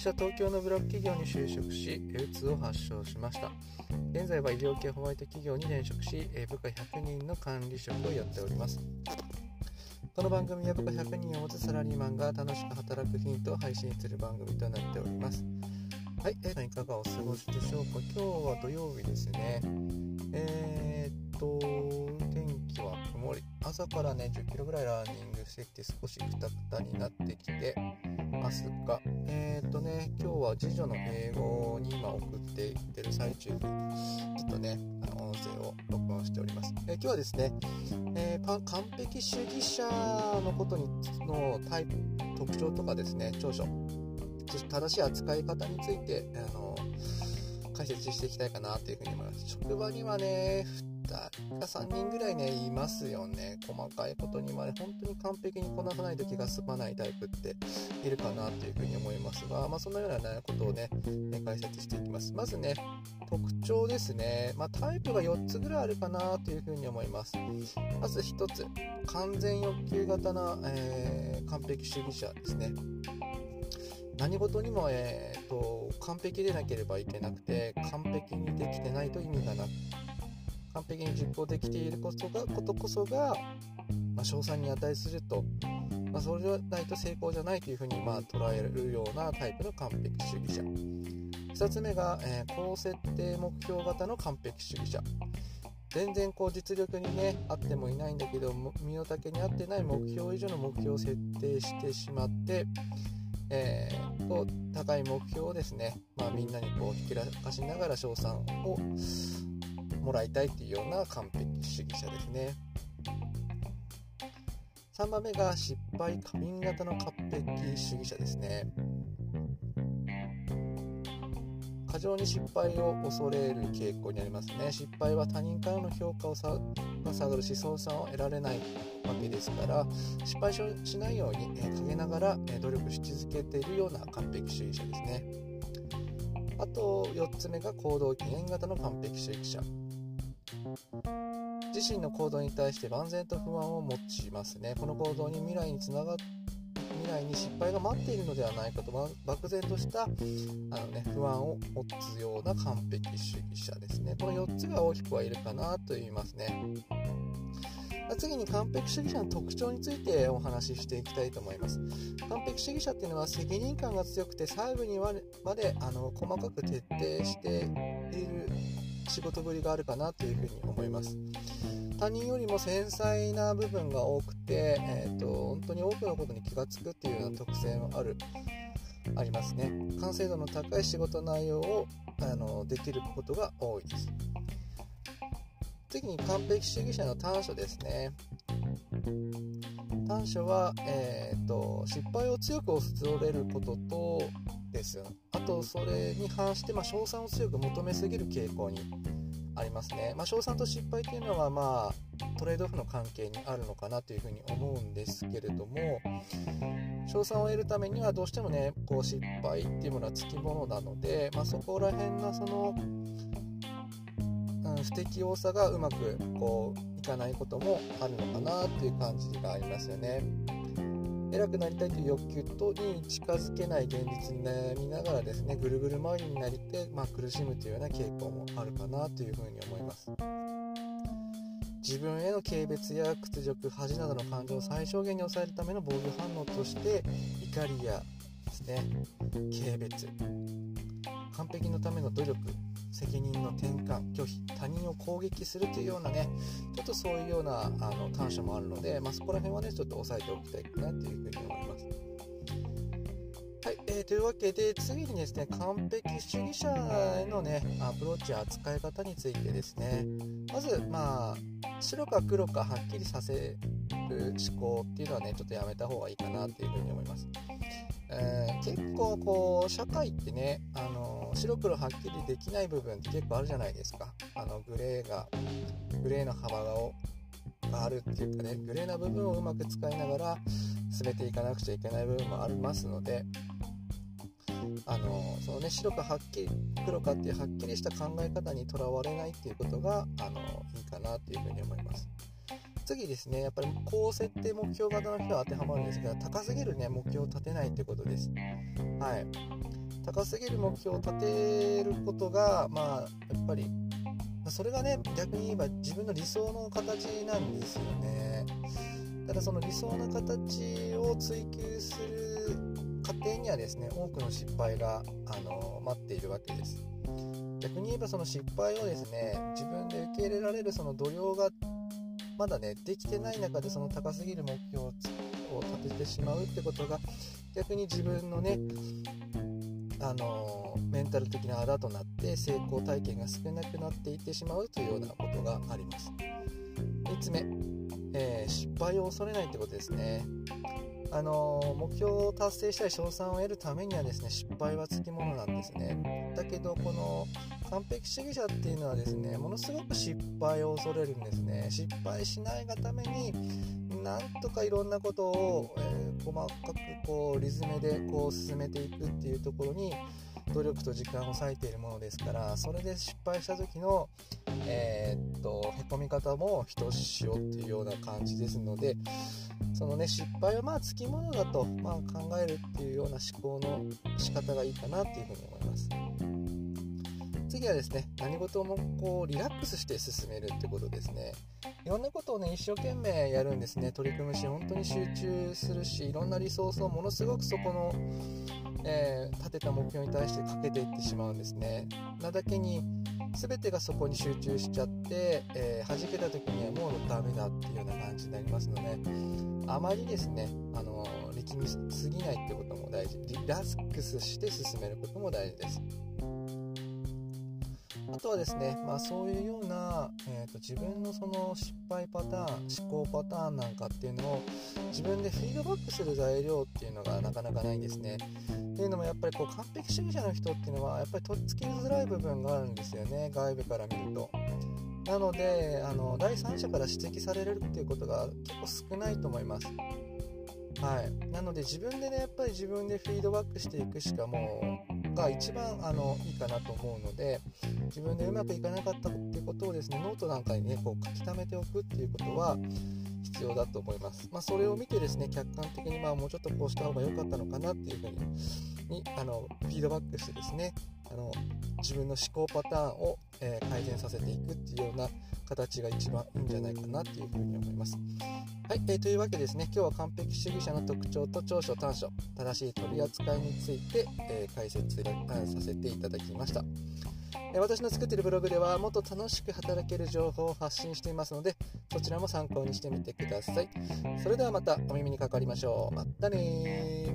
私は東京のブラック企業に就職し L2 を発症しました。現在は医療系ホワイト企業に転職し部下100人の管理職をやっております。この番組は部下100人を持つサラリーマンが楽しく働くヒントを配信する番組となっております。はい、えー、いかがお過ごしでしょうか？今日は土曜日ですね。えー、っと天気は曇り。朝からね10キロぐらいランニングしてきて少しクタクタになってきてますがえっー、とね今日は次女の英語に今送っていってる最中でちょっとねあの音声を録音しております、えー、今日はですね、えー、完璧主義者のことにのタイプ特徴とかですね長所正しい扱い方についてあの解説していきたいかなというふうに思います。職場にはね、2人か3人ぐらいね、いますよね。細かいことにまで本当に完璧にこなさないと気が済まないタイプっているかなというふうに思いますが、まあ、そんなような、ね、ことをね、解説していきます。まずね、特徴ですね。まあ、タイプが4つぐらいあるかなというふうに思います。まず1つ、完全欲求型な、えー、完璧主義者ですね。何事にも、えーと、完璧でなければいけなくて完璧にできてないと意味がなく完璧に実行できていることがことこそが、まあ、賞賛に値すると、まあ、それでないと成功じゃないというふうに、まあ、捉えるようなタイプの完璧主義者。2つ目が、えー、高設定目標型の完璧主義者。全然こう実力にねあってもいないんだけど身の丈に合ってない目標以上の目標を設定してしまってえー、と高い目標をですね、まあ、みんなにこうひきらかしながら賞賛をもらいたいっていうような完璧主義者ですね。3番目が失敗過敏型の完璧主義者ですね。過剰に失敗を恐れる傾向にありますね。失敗は他人からの評価をさが下がるし賞賛を得られないわけですから失敗しないように、え陰ながら、え努力し続けているような完璧主義者ですね。あと4つ目が行動記念型の完璧主義者。自身の行動に対して万全と不安を持ちますね。この行動に未来につながっ未来に失敗が待っているのではないかと漠然としたあの、ね、不安を持つような完璧主義者ですね。この4つが大きくはいるかなと言いますね。次に完璧主義者の特徴についてお話ししていきたいと思います。完璧主義者っていうのは責任感が強くて細部にまであの細かく徹底している仕事ぶりがあるかなというふうに思います。他人よりも繊細な部分が多くて、えーと、本当に多くのことに気が付くっていうような特性もあるありますね。完成度の高い仕事内容をあのできることが多いです。次に完璧主義者の短所ですね。短所は、えーと、失敗を強く恐れることとですよあとそれに反して、まあ、賞賛を強く求めすぎる傾向にありますね。まあ、賞賛と失敗というのは、まあ、トレードオフの関係にあるのかなというふうに思うんですけれども、賞賛を得るためにはどうしてもね、こう失敗っていうものはつきものなので、まあ、そこら辺のその、うん、不適応さがうまくこういかないこともあるのかなっていう感じがありますよね。偉くなりたいという欲求とに近づけない現実に悩みながらですねぐるぐる回りになりて、まあ、苦しむというような傾向もあるかなというふうに思います。自分への軽蔑や屈辱恥などの感情を最小限に抑えるための防御反応として怒りやですね軽蔑。完璧のための努力。責任の転換拒否他人を攻撃するというようなねちょっとそういうようなあの短所もあるので、まあ、そこら辺はねちょっと押さえておきたいかなというふうに思います。はい、えー、というわけで次にですね完璧主義者へのねアプローチや扱い方についてですねまずまあ白か黒かはっきりさせる思考っていうのはねちょっとやめた方がいいかなというふうに思います。えー、結構こう社会ってねあの白黒はっきりできない部分って結構あるじゃないですかあのグレーがグレーの幅があるっていうかねグレーな部分をうまく使いながら進めていかなくちゃいけない部分もありますのであのそのね白かはっきり黒かっていうはっきりした考え方にとらわれないっていうことがあのいいかなというふうに思います。次ですね、やっぱり高設定目標型の人は当てはまるんですが、高すぎるね、目標を立てないということです。はい。高すぎる目標を立てることがまあやっぱりそれがね逆に言えば自分の理想の形なんですよねただその理想の形を追求する過程にはですね多くの失敗があの待っているわけです逆に言えばその失敗をですね自分で受け入れられるその度量がまだねできてない中でその高すぎる目標を立ててしまうってことが逆に自分のねあのメンタル的なあだとなって成功体験が少なくなっていってしまうというようなことがあります。3つ目、えー、失敗を恐れないってことですねあの目標を達成したり賞賛を得るためにはですね失敗はつきものなんですね。だけどこの完璧主義者っていうのはですねものすごく失敗を恐れるんですね。失敗しないがためになんとかいろんなことを、えー、細かくこうリズムでこう進めていくっていうところに努力と時間を割いているものですからそれで失敗した時のえー、っとへこみ方もひとしおっていうような感じですのでそのね失敗はまあつきものだと、まあ、考えるっていうような思考の仕方がいいかなっていうふうに思います。次はですね何事もこうリラックスして進めるってことですね。いろんなことをね一生懸命やるんですね。取り組むし本当に集中するしいろんなリソースをものすごくそこの、えー、立てた目標に対してかけていってしまうんですね。なだけに全てがそこに集中しちゃって、えー、弾けた時にはもうダメだっていうような感じになりますのであまりですね、あの力みすぎないってことも大事リラックスして進めることも大事ですあとはですね、まあ、そういうような、えーと、自分のその失敗パターン思考パターンなんかっていうのを自分でフィードバックする材料っていうのがなかなかないんですね。っていうのもやっぱりこう完璧主義者の人っていうのはやっぱりとっつきづらい部分があるんですよね外部から見ると。なのであの第三者から指摘されるっていうことが結構少ないと思います。はい、なので自分でねやっぱり自分でフィードバックしていくしかもうが一番あのいいかなと思うので自分でうまくいかなかったっていうことをですねノートなんかにねこう書き溜めておくっていうことは必要だと思います。まあ、それを見てですね客観的にまあもうちょっとこうした方が良かったのかなっていうふうににあのフィードバックしてですねあの自分の思考パターンを、えー、改善させていくっていうような形が一番いいんじゃないかなっていうふうに思います。はい、えー、というわけですね今日は完璧主義者の特徴と長所短所正しい取り扱いについて、えー、解説させていただきました。私の作っているブログではもっと楽しく働ける情報を発信していますのでそちらも参考にしてみてください。それではまたお耳にかかりましょう。またね